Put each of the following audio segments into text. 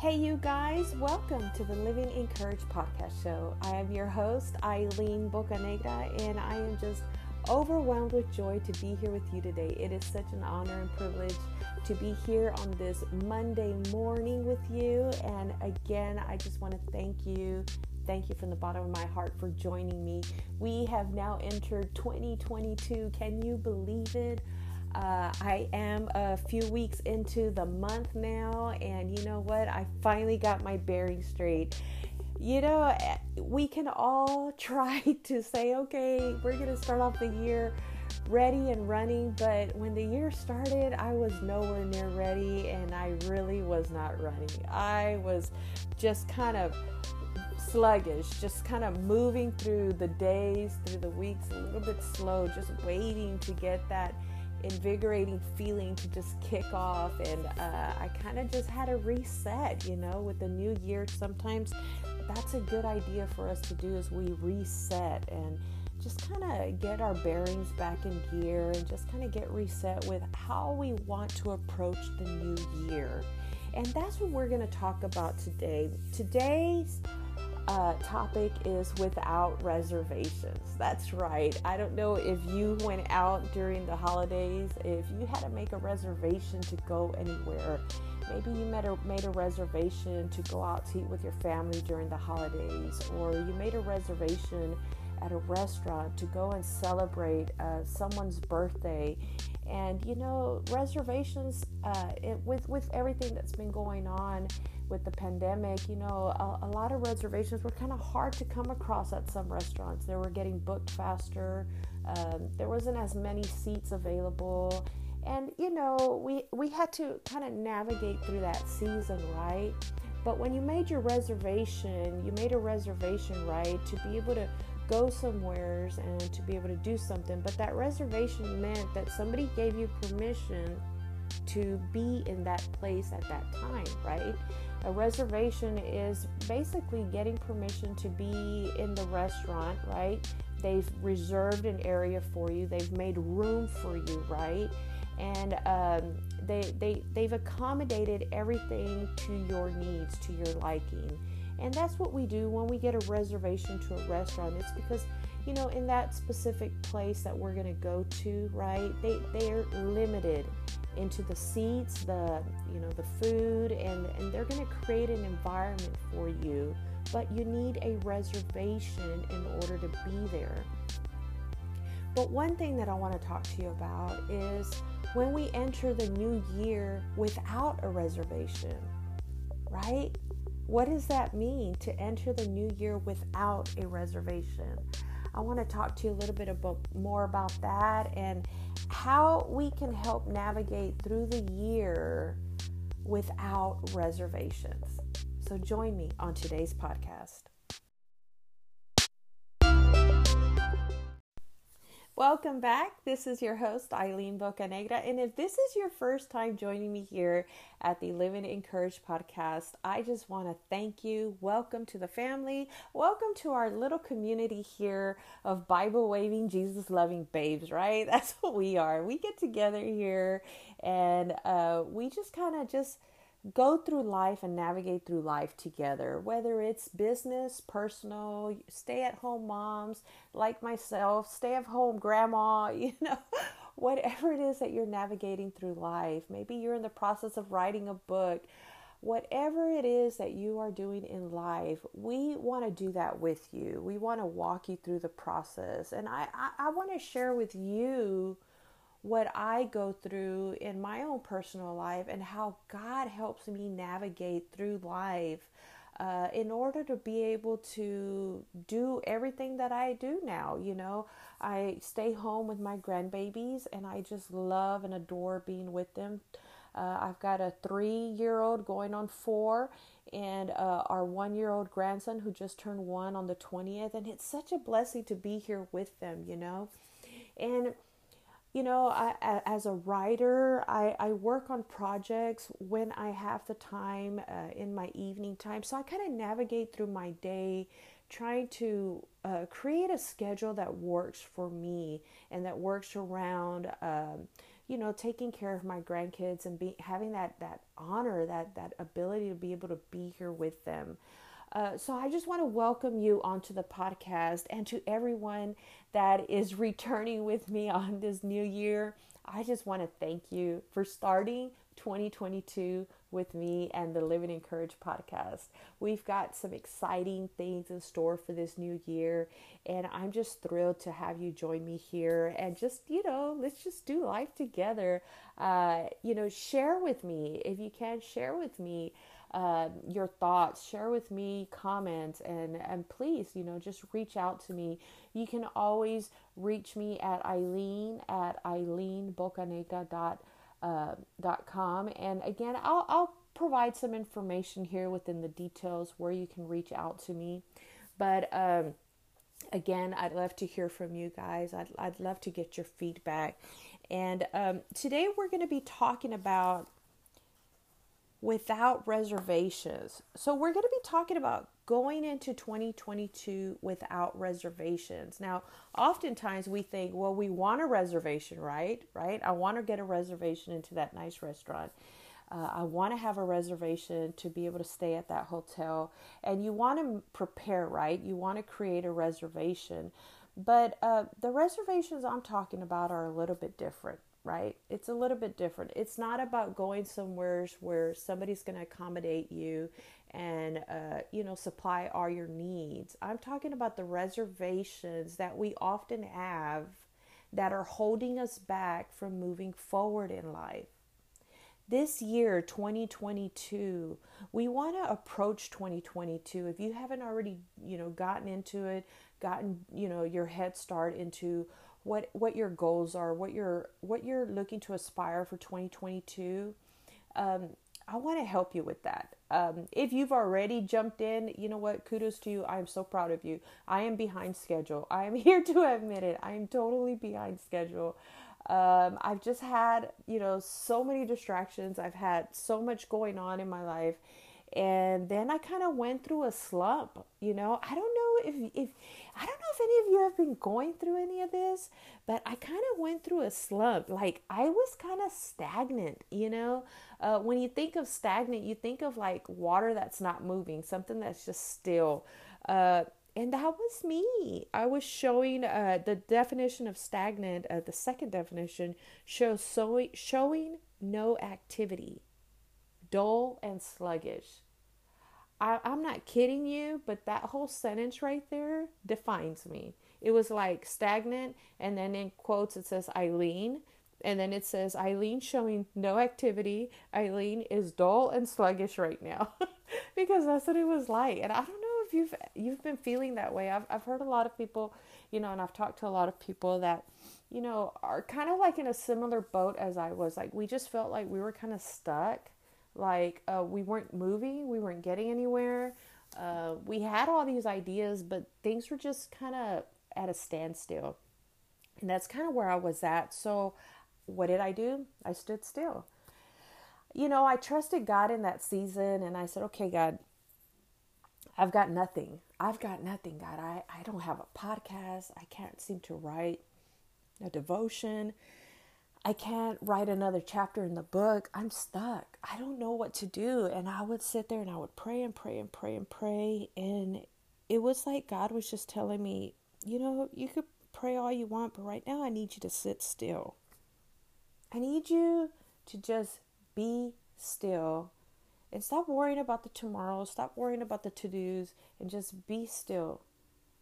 Hey, you guys, welcome to the Living Encouraged podcast show. I am your host, Eileen Bocanegra, and I am just overwhelmed with joy to be here with you today. It is such an honor and privilege to be here on this Monday morning with you. And again, I just want to thank you. Thank you from the bottom of my heart for joining me. We have now entered 2022. Can you believe it? Uh, I am a few weeks into the month now, and you know what? I finally got my bearings straight. You know, we can all try to say, okay, we're going to start off the year ready and running, but when the year started, I was nowhere near ready, and I really was not running. I was just kind of sluggish, just kind of moving through the days, through the weeks, a little bit slow, just waiting to get that invigorating feeling to just kick off and uh, i kind of just had a reset you know with the new year. Sometimes that's a good idea for us to do is we reset and just kind of get our bearings back in gear and just kind of get reset with how we want to approach the new year. And that's what we're going to talk about today. Today's uh, topic is without reservations. That's right. I don't know if you went out during the holidays, if you had to make a reservation to go anywhere. Maybe you made a, made a reservation to go out to eat with your family during the holidays, or you made a reservation at a restaurant to go and celebrate uh, someone's birthday. And you know, reservations uh, it, with with everything that's been going on with the pandemic, you know, a, a lot of reservations were kind of hard to come across at some restaurants. They were getting booked faster. Um, there wasn't as many seats available, and you know, we we had to kind of navigate through that season, right? But when you made your reservation, you made a reservation, right, to be able to go somewheres and to be able to do something. But that reservation meant that somebody gave you permission to be in that place at that time, right? A reservation is basically getting permission to be in the restaurant, right? They've reserved an area for you, they've made room for you, right? And um, they, they, they've accommodated everything to your needs, to your liking. And that's what we do when we get a reservation to a restaurant. It's because, you know, in that specific place that we're going to go to, right? They, they're limited into the seats, the you know the food, and and they're going to create an environment for you. But you need a reservation in order to be there. But one thing that I want to talk to you about is when we enter the new year without a reservation, right? What does that mean to enter the new year without a reservation? I want to talk to you a little bit about, more about that and how we can help navigate through the year without reservations. So join me on today's podcast. Welcome back. This is your host, Eileen Bocanegra. And if this is your first time joining me here at the Living Encourage podcast, I just want to thank you. Welcome to the family. Welcome to our little community here of Bible waving, Jesus loving babes, right? That's what we are. We get together here and uh, we just kind of just go through life and navigate through life together, whether it's business, personal, stay at home moms like myself, stay at home grandma, you know, whatever it is that you're navigating through life. Maybe you're in the process of writing a book. Whatever it is that you are doing in life, we want to do that with you. We want to walk you through the process. And I, I, I want to share with you what I go through in my own personal life and how God helps me navigate through life uh, in order to be able to do everything that I do now. You know, I stay home with my grandbabies and I just love and adore being with them. Uh, I've got a three year old going on four, and uh, our one year old grandson who just turned one on the 20th. And it's such a blessing to be here with them, you know. And you know, I, as a writer, I, I work on projects when I have the time uh, in my evening time. So I kind of navigate through my day trying to uh, create a schedule that works for me and that works around, um, you know, taking care of my grandkids and be having that that honor, that that ability to be able to be here with them. Uh, so I just want to welcome you onto the podcast and to everyone that is returning with me on this new year. I just want to thank you for starting 2022 with me and the Living Encourage podcast. We've got some exciting things in store for this new year, and I'm just thrilled to have you join me here and just, you know, let's just do life together. Uh, you know, share with me if you can, share with me. Uh, your thoughts, share with me comments, and and please, you know, just reach out to me. You can always reach me at Eileen at EileenBocanegra.com uh, .com. And again, I'll, I'll provide some information here within the details where you can reach out to me. But um, again, I'd love to hear from you guys. I'd, I'd love to get your feedback. And um, today we're going to be talking about without reservations. So we're going to be talking about going into 2022 without reservations. Now, oftentimes we think, well, we want a reservation, right? Right? I want to get a reservation into that nice restaurant. Uh, I want to have a reservation to be able to stay at that hotel. And you want to prepare, right? You want to create a reservation. But uh, the reservations I'm talking about are a little bit different right? It's a little bit different. It's not about going somewhere where somebody's going to accommodate you and uh, you know supply all your needs. I'm talking about the reservations that we often have that are holding us back from moving forward in life. This year, 2022, we want to approach 2022. If you haven't already, you know, gotten into it, gotten, you know, your head start into what what your goals are, what you're what you're looking to aspire for 2022, um, I want to help you with that. Um, if you've already jumped in, you know what? Kudos to you. I am so proud of you. I am behind schedule. I am here to admit it. I am totally behind schedule. Um, I've just had, you know, so many distractions. I've had so much going on in my life. And then I kind of went through a slump, you know. I don't know if, if I don't know if any of you have been going through any of this, but I kind of went through a slump. Like I was kind of stagnant, you know. Uh, when you think of stagnant, you think of like water that's not moving, something that's just still. Uh, and that was me. I was showing uh, the definition of stagnant. Uh, the second definition shows so, showing no activity, dull and sluggish. I, I'm not kidding you, but that whole sentence right there defines me. It was like stagnant, and then in quotes it says Eileen, and then it says Eileen showing no activity. Eileen is dull and sluggish right now, because that's what it was like. And I don't know if you've you've been feeling that way. I've I've heard a lot of people, you know, and I've talked to a lot of people that, you know, are kind of like in a similar boat as I was. Like we just felt like we were kind of stuck like uh, we weren't moving, we weren't getting anywhere. Uh, we had all these ideas, but things were just kind of at a standstill. And that's kind of where I was at. So, what did I do? I stood still. You know, I trusted God in that season and I said, okay, God, I've got nothing. I've got nothing, God. I, I don't have a podcast. I can't seem to write a devotion. I can't write another chapter in the book. I'm stuck. I don't know what to do. And I would sit there and I would pray and pray and pray and pray. And it was like God was just telling me, you know, you could pray all you want, but right now I need you to sit still. I need you to just be still and stop worrying about the tomorrow. Stop worrying about the to dos and just be still.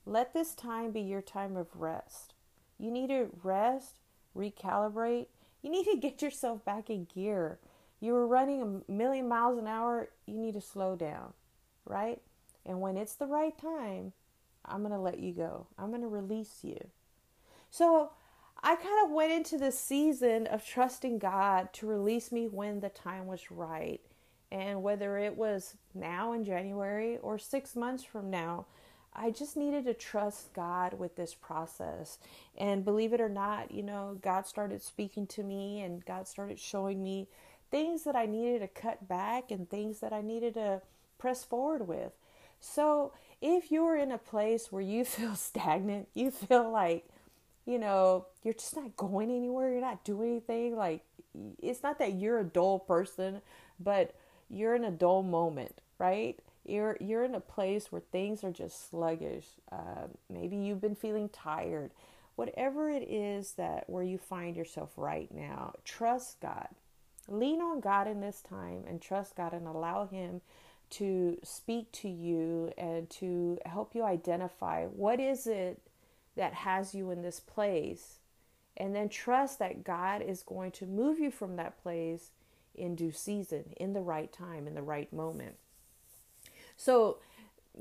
Let this time be your time of rest. You need to rest recalibrate. You need to get yourself back in gear. You were running a million miles an hour, you need to slow down, right? And when it's the right time, I'm going to let you go. I'm going to release you. So I kind of went into this season of trusting God to release me when the time was right. And whether it was now in January or six months from now, I just needed to trust God with this process. And believe it or not, you know, God started speaking to me and God started showing me things that I needed to cut back and things that I needed to press forward with. So, if you're in a place where you feel stagnant, you feel like, you know, you're just not going anywhere, you're not doing anything. Like, it's not that you're a dull person, but you're in a dull moment, right? You're you're in a place where things are just sluggish. Uh, maybe you've been feeling tired. Whatever it is that where you find yourself right now, trust God. Lean on God in this time and trust God and allow Him to speak to you and to help you identify what is it that has you in this place and then trust that God is going to move you from that place in due season, in the right time, in the right moment. So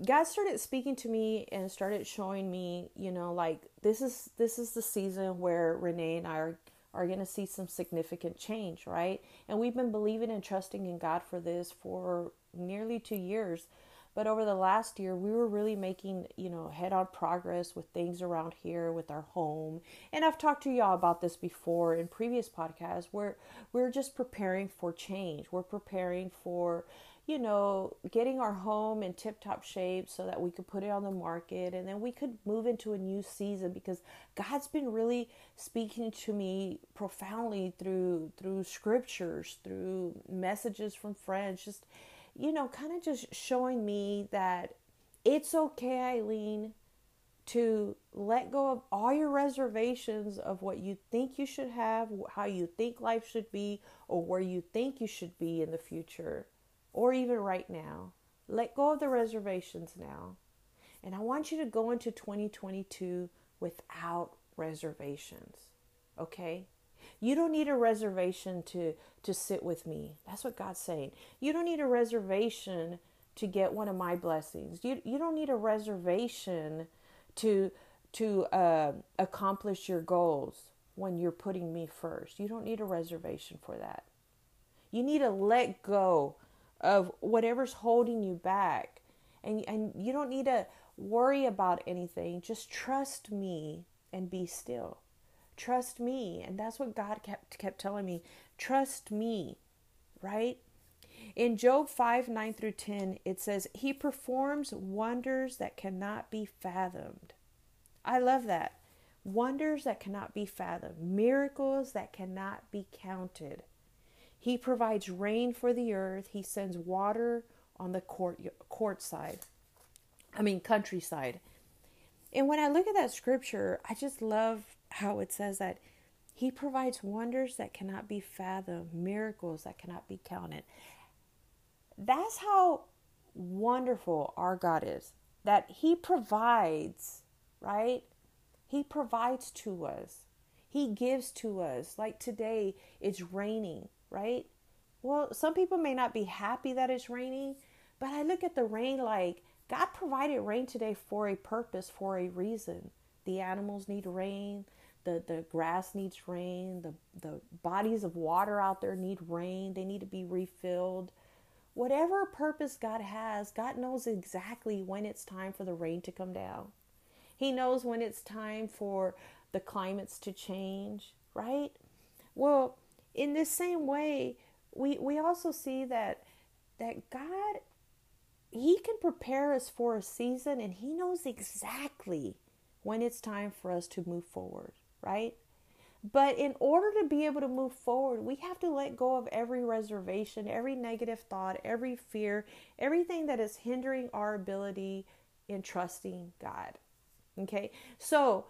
God started speaking to me and started showing me, you know, like this is this is the season where Renee and I are are going to see some significant change, right? And we've been believing and trusting in God for this for nearly 2 years. But over the last year, we were really making, you know, head on progress with things around here with our home. And I've talked to y'all about this before in previous podcasts where we're just preparing for change. We're preparing for, you know, getting our home in tip top shape so that we could put it on the market and then we could move into a new season because God's been really speaking to me profoundly through through scriptures, through messages from friends, just you know, kind of just showing me that it's okay, Eileen, to let go of all your reservations of what you think you should have, how you think life should be, or where you think you should be in the future, or even right now. Let go of the reservations now. And I want you to go into 2022 without reservations. Okay? You don't need a reservation to to sit with me. That's what God's saying. You don't need a reservation to get one of my blessings. You you don't need a reservation to to uh, accomplish your goals when you're putting me first. You don't need a reservation for that. You need to let go of whatever's holding you back. And and you don't need to worry about anything. Just trust me and be still. Trust me. And that's what God kept kept telling me. Trust me, right? In Job 5 9 through 10, it says, He performs wonders that cannot be fathomed. I love that. Wonders that cannot be fathomed, miracles that cannot be counted. He provides rain for the earth, He sends water on the court, court side. I mean, countryside. And when I look at that scripture, I just love how it says that he provides wonders that cannot be fathomed, miracles that cannot be counted. That's how wonderful our God is. That He provides, right? He provides to us. He gives to us. Like today, it's raining, right? Well, some people may not be happy that it's raining, but I look at the rain like God provided rain today for a purpose, for a reason. The animals need rain, the, the grass needs rain, the, the bodies of water out there need rain, they need to be refilled. Whatever purpose God has, God knows exactly when it's time for the rain to come down. He knows when it's time for the climates to change, right? Well, in this same way, we, we also see that that God he can prepare us for a season and he knows exactly when it's time for us to move forward right? But in order to be able to move forward, we have to let go of every reservation, every negative thought, every fear, everything that is hindering our ability in trusting God. Okay? So,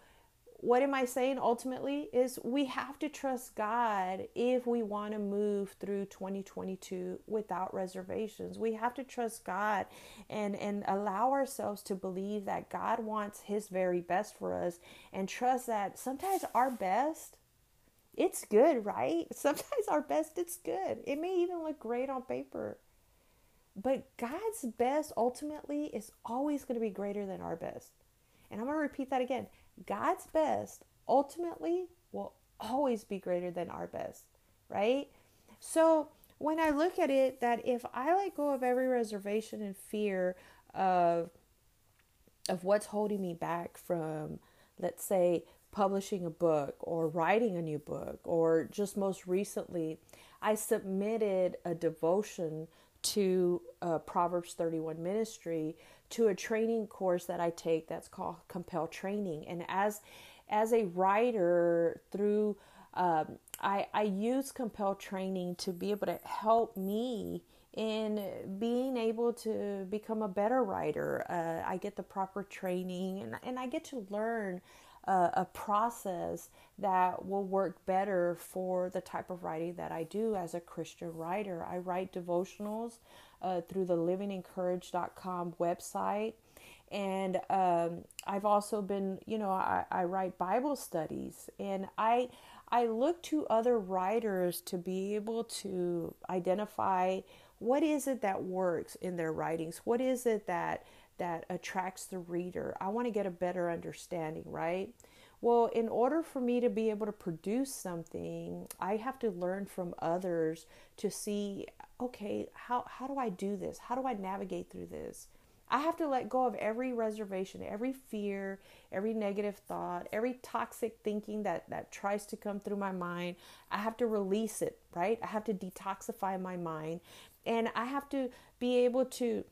what am I saying ultimately is we have to trust God if we want to move through 2022 without reservations. We have to trust God and and allow ourselves to believe that God wants his very best for us and trust that sometimes our best it's good, right? Sometimes our best it's good. It may even look great on paper. But God's best ultimately is always going to be greater than our best. And I'm going to repeat that again. God's best ultimately will always be greater than our best, right? So when I look at it, that if I let go of every reservation and fear of of what's holding me back from, let's say, publishing a book or writing a new book, or just most recently, I submitted a devotion to uh, Proverbs 31 ministry to a training course that I take that's called Compel Training. And as as a writer through um, I, I use compel training to be able to help me in being able to become a better writer. Uh, I get the proper training and, and I get to learn uh, a process that will work better for the type of writing that I do as a Christian writer. I write devotionals uh, through the livingencourage.com website. And um, I've also been, you know, I, I write Bible studies and I I look to other writers to be able to identify what is it that works in their writings? What is it that that attracts the reader? I want to get a better understanding, right? Well, in order for me to be able to produce something, I have to learn from others to see, okay, how, how do I do this? How do I navigate through this? I have to let go of every reservation, every fear, every negative thought, every toxic thinking that, that tries to come through my mind. I have to release it, right? I have to detoxify my mind. And I have to be able to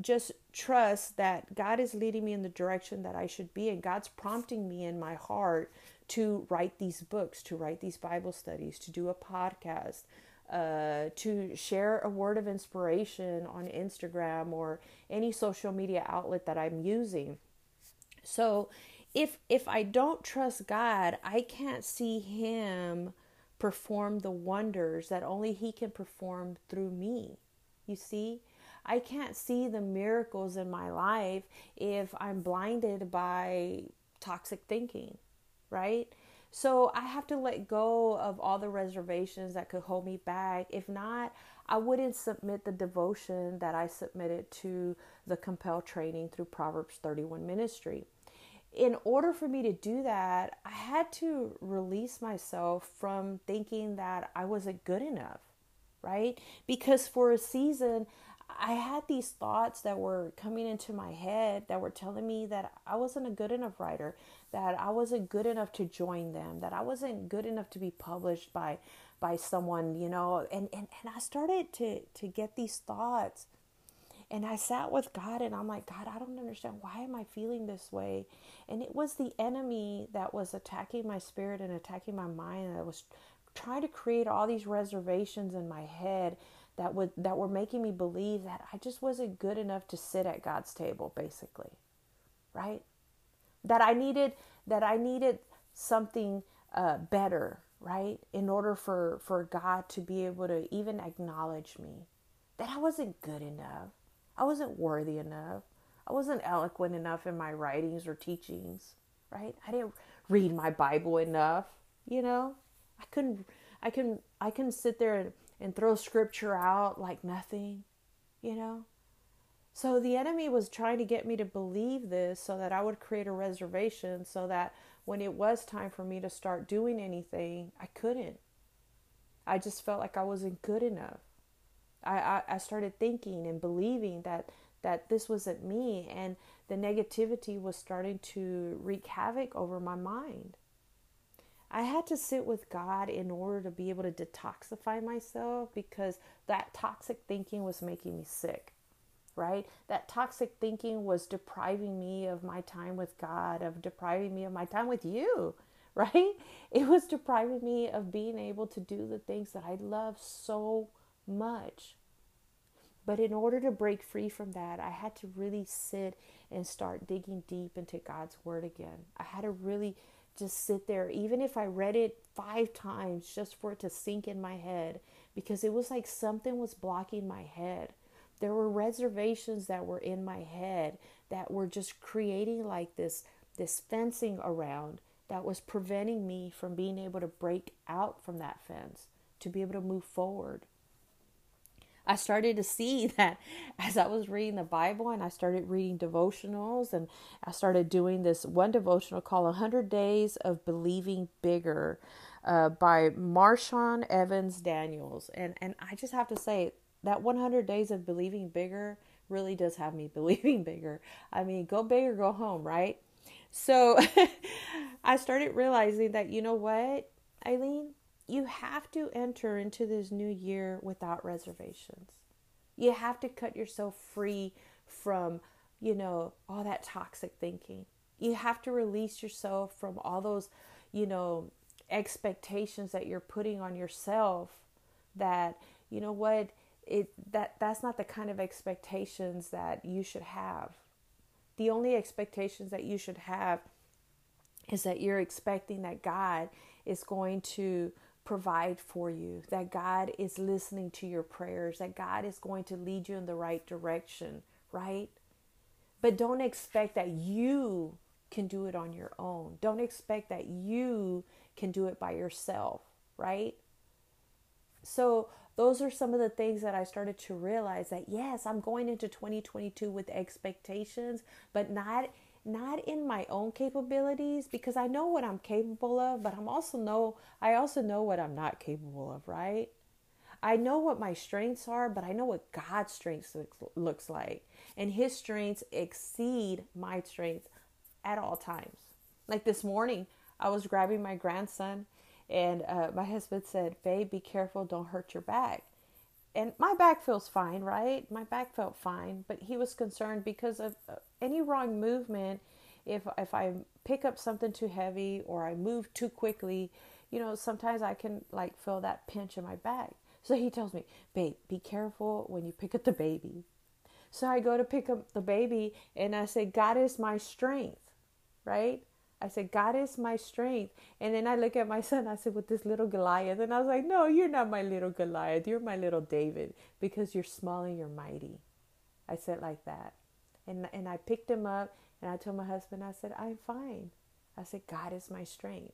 just trust that God is leading me in the direction that I should be. And God's prompting me in my heart to write these books, to write these Bible studies, to do a podcast, uh, to share a word of inspiration on Instagram or any social media outlet that I'm using. So if if I don't trust God, I can't see him perform the wonders that only he can perform through me. You see? I can't see the miracles in my life if I'm blinded by toxic thinking, right? So I have to let go of all the reservations that could hold me back. If not, I wouldn't submit the devotion that I submitted to the compel training through Proverbs 31 ministry. In order for me to do that, I had to release myself from thinking that I wasn't good enough, right? Because for a season, I had these thoughts that were coming into my head that were telling me that I wasn't a good enough writer, that I wasn't good enough to join them, that I wasn't good enough to be published by by someone, you know. And and, and I started to to get these thoughts. And I sat with God and I'm like, God, I don't understand. Why am I feeling this way? And it was the enemy that was attacking my spirit and attacking my mind that was trying to create all these reservations in my head that would that were making me believe that I just wasn't good enough to sit at God's table basically. Right? That I needed that I needed something uh, better, right? In order for for God to be able to even acknowledge me. That I wasn't good enough. I wasn't worthy enough. I wasn't eloquent enough in my writings or teachings, right? I didn't read my Bible enough, you know? I couldn't I can I can sit there and and throw scripture out like nothing, you know? So the enemy was trying to get me to believe this so that I would create a reservation so that when it was time for me to start doing anything, I couldn't. I just felt like I wasn't good enough. I, I, I started thinking and believing that that this wasn't me and the negativity was starting to wreak havoc over my mind. I had to sit with God in order to be able to detoxify myself because that toxic thinking was making me sick, right? That toxic thinking was depriving me of my time with God, of depriving me of my time with you, right? It was depriving me of being able to do the things that I love so much. But in order to break free from that, I had to really sit and start digging deep into God's Word again. I had to really just sit there, even if I read it five times just for it to sink in my head, because it was like something was blocking my head. There were reservations that were in my head that were just creating like this this fencing around that was preventing me from being able to break out from that fence to be able to move forward. I started to see that as I was reading the Bible and I started reading devotionals and I started doing this one devotional called 100 Days of Believing Bigger uh, by Marshawn Evans Daniels. And, and I just have to say that 100 Days of Believing Bigger really does have me believing bigger. I mean, go big or go home, right? So I started realizing that, you know what, Eileen? You have to enter into this new year without reservations. You have to cut yourself free from, you know, all that toxic thinking. You have to release yourself from all those, you know, expectations that you're putting on yourself that, you know what, it that that's not the kind of expectations that you should have. The only expectations that you should have is that you're expecting that God is going to provide for you, that God is listening to your prayers, that God is going to lead you in the right direction, right? But don't expect that you can do it on your own. Don't expect that you can do it by yourself, right? So, those are some of the things that I started to realize that yes, I'm going into 2022 with expectations, but not not in my own capabilities because I know what I'm capable of, but I'm also know I also know what I'm not capable of, right? I know what my strengths are, but I know what God's strengths looks, like. And his strengths exceed my strengths at all times. Like this morning, I was grabbing my grandson and uh, my husband said, Babe, be careful, don't hurt your back. And my back feels fine, right? My back felt fine, but he was concerned because of uh, any wrong movement. If if I pick up something too heavy or I move too quickly, you know, sometimes I can like feel that pinch in my back. So he tells me, "Babe, be careful when you pick up the baby." So I go to pick up the baby and I say, "God is my strength." Right? I said, God is my strength. And then I look at my son, I said, with this little Goliath. And I was like, no, you're not my little Goliath. You're my little David because you're small and you're mighty. I said like that. And, and I picked him up and I told my husband, I said, I'm fine. I said, God is my strength.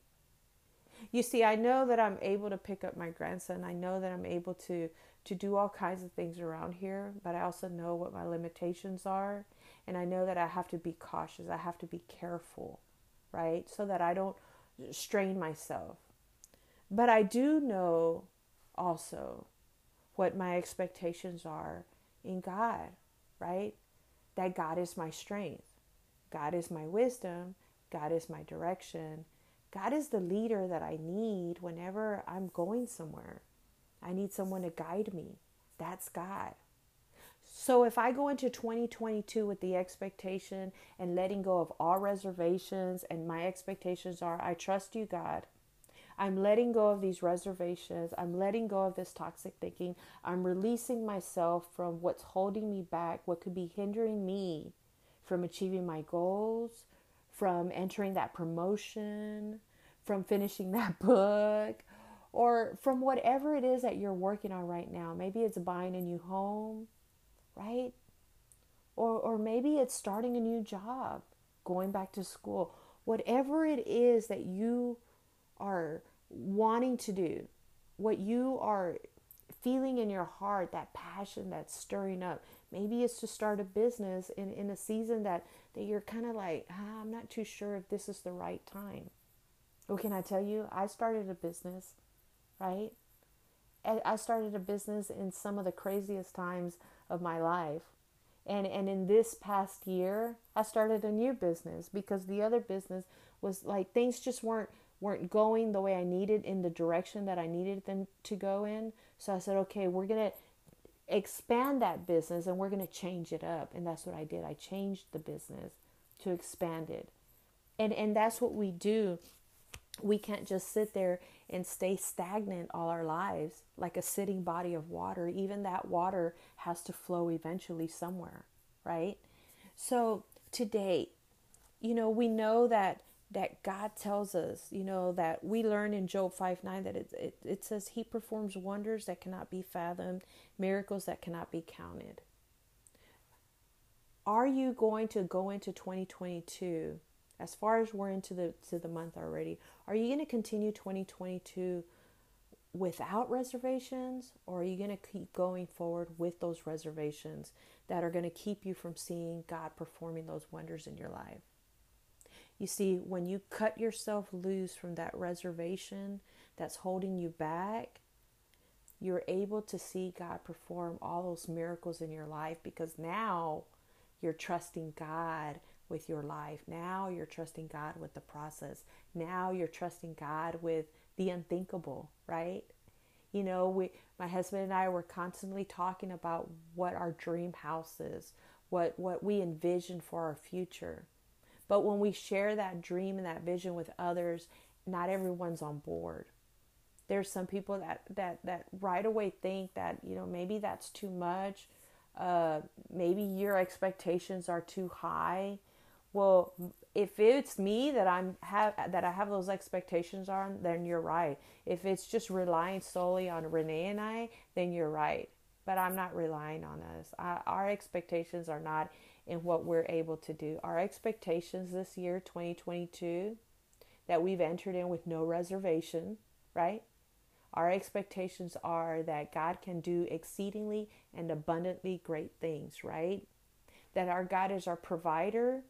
You see, I know that I'm able to pick up my grandson. I know that I'm able to, to do all kinds of things around here, but I also know what my limitations are. And I know that I have to be cautious. I have to be careful right? So that I don't strain myself. But I do know also what my expectations are in God, right? That God is my strength, God is my wisdom, God is my direction. God is the leader that I need whenever I'm going somewhere. I need someone to guide me. That's God. So if I go into 2022 with the expectation and letting go of all reservations, and my expectations are, I trust you, God. I'm letting go of these reservations. I'm letting go of this toxic thinking. I'm releasing myself from what's holding me back, what could be hindering me from achieving my goals, from entering that promotion, from finishing that book, or from whatever it is that you're working on right now. Maybe it's buying a new home right? Or, or maybe it's starting a new job, going back to school, whatever it is that you are wanting to do, what you are feeling in your heart, that passion that's stirring up. Maybe it's to start a business in, in a season that, that you're kind of like, ah, I'm not too sure if this is the right time. Well, can I tell you, I started a business, right? I started a business in some of the craziest times of my life. And and in this past year, I started a new business because the other business was like things just weren't weren't going the way I needed in the direction that I needed them to go in. So I said, "Okay, we're going to expand that business and we're going to change it up." And that's what I did. I changed the business to expand it. And and that's what we do. We can't just sit there and stay stagnant all our lives like a sitting body of water. Even that water has to flow eventually somewhere, right? So today, you know, we know that that God tells us, you know, that we learn in Job 5 9 that it, it, it says He performs wonders that cannot be fathomed, miracles that cannot be counted. Are you going to go into 2022 as far as we're into the to the month already, are you going to continue 2022 without reservations or are you going to keep going forward with those reservations that are going to keep you from seeing God performing those wonders in your life? You see, when you cut yourself loose from that reservation that's holding you back, you're able to see God perform all those miracles in your life because now you're trusting God with your life. Now you're trusting God with the process. Now you're trusting God with the unthinkable, right? You know, we my husband and I were constantly talking about what our dream house is, what what we envision for our future. But when we share that dream and that vision with others, not everyone's on board. There's some people that that that right away think that you know maybe that's too much. Uh, maybe your expectations are too high. Well, if it's me that I'm have that I have those expectations on, then you're right. If it's just relying solely on Renee and I, then you're right. But I'm not relying on us. I, our expectations are not in what we're able to do. Our expectations this year, 2022, that we've entered in with no reservation, right? Our expectations are that God can do exceedingly and abundantly great things, right? That our God is our provider.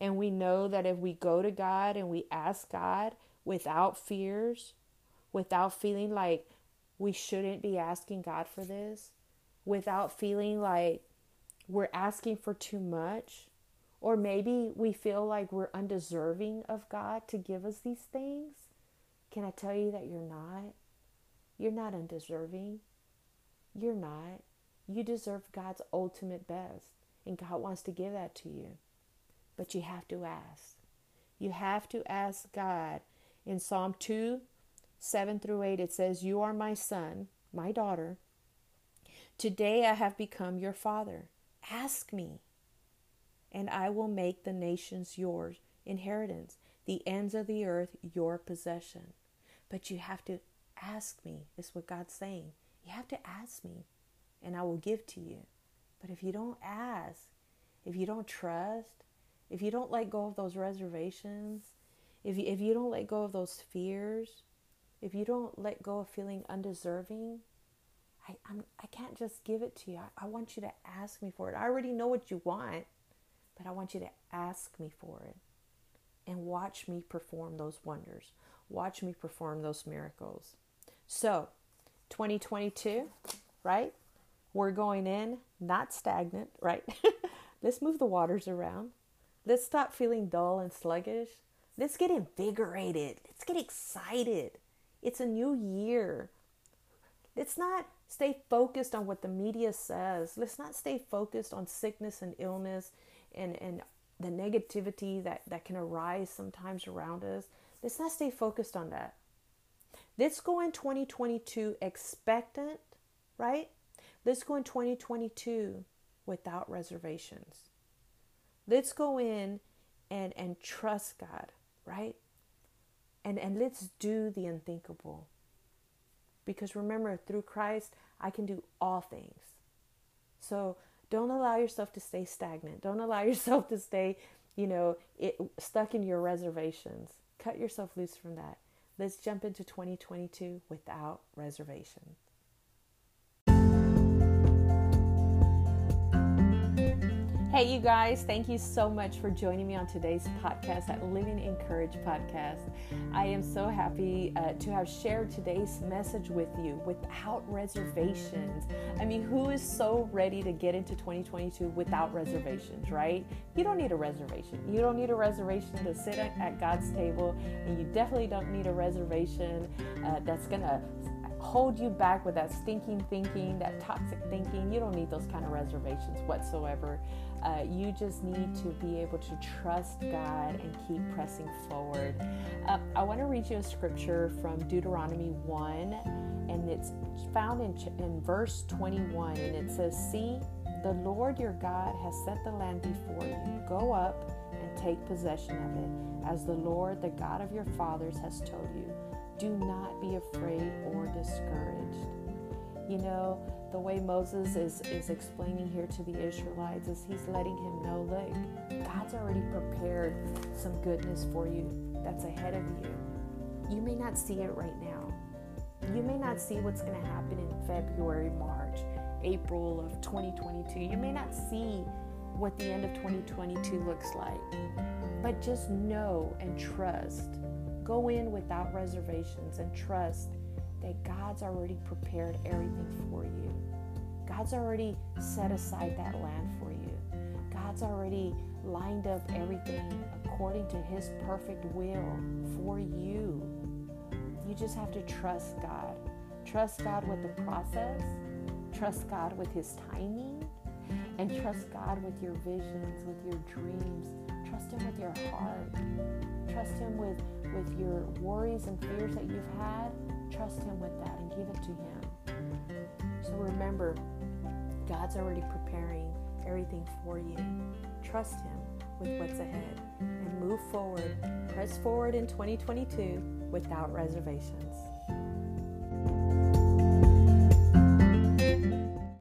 And we know that if we go to God and we ask God without fears, without feeling like we shouldn't be asking God for this, without feeling like we're asking for too much, or maybe we feel like we're undeserving of God to give us these things. Can I tell you that you're not? You're not undeserving. You're not. You deserve God's ultimate best, and God wants to give that to you. But you have to ask. You have to ask God. In Psalm 2 7 through 8, it says, You are my son, my daughter. Today I have become your father. Ask me, and I will make the nations yours inheritance, the ends of the earth your possession. But you have to ask me, is what God's saying. You have to ask me, and I will give to you. But if you don't ask, if you don't trust, if you don't let go of those reservations, if you, if you don't let go of those fears, if you don't let go of feeling undeserving, I, I'm, I can't just give it to you. I, I want you to ask me for it. I already know what you want, but I want you to ask me for it and watch me perform those wonders. Watch me perform those miracles. So, 2022, right? We're going in not stagnant, right? Let's move the waters around. Let's stop feeling dull and sluggish. Let's get invigorated. Let's get excited. It's a new year. Let's not stay focused on what the media says. Let's not stay focused on sickness and illness and, and the negativity that, that can arise sometimes around us. Let's not stay focused on that. Let's go in 2022 expectant, right? Let's go in 2022 without reservations. Let's go in and and trust God, right? And and let's do the unthinkable. Because remember, through Christ, I can do all things. So don't allow yourself to stay stagnant. Don't allow yourself to stay, you know, it, stuck in your reservations. Cut yourself loose from that. Let's jump into 2022 without reservation. Hey, you guys, thank you so much for joining me on today's podcast at Living Encourage Podcast. I am so happy uh, to have shared today's message with you without reservations. I mean, who is so ready to get into 2022 without reservations, right? You don't need a reservation. You don't need a reservation to sit at God's table, and you definitely don't need a reservation uh, that's going to hold you back with that stinking thinking, that toxic thinking. You don't need those kind of reservations whatsoever. Uh, you just need to be able to trust God and keep pressing forward. Uh, I want to read you a scripture from Deuteronomy 1, and it's found in, in verse 21, and it says, See, the Lord your God has set the land before you. Go up and take possession of it, as the Lord, the God of your fathers, has told you. Do not be afraid or discouraged. You know, the way Moses is, is explaining here to the Israelites is he's letting him know, look, God's already prepared some goodness for you that's ahead of you. You may not see it right now. You may not see what's going to happen in February, March, April of 2022. You may not see what the end of 2022 looks like. But just know and trust. Go in without reservations and trust that God's already prepared everything for you. God's already set aside that land for you. God's already lined up everything according to His perfect will for you. You just have to trust God. Trust God with the process, trust God with His timing, and trust God with your visions, with your dreams. Trust Him with your heart. Trust Him with, with your worries and fears that you've had. Trust Him with that and give it to Him. So remember, God's already preparing everything for you. Trust Him with what's ahead and move forward. Press forward in 2022 without reservations.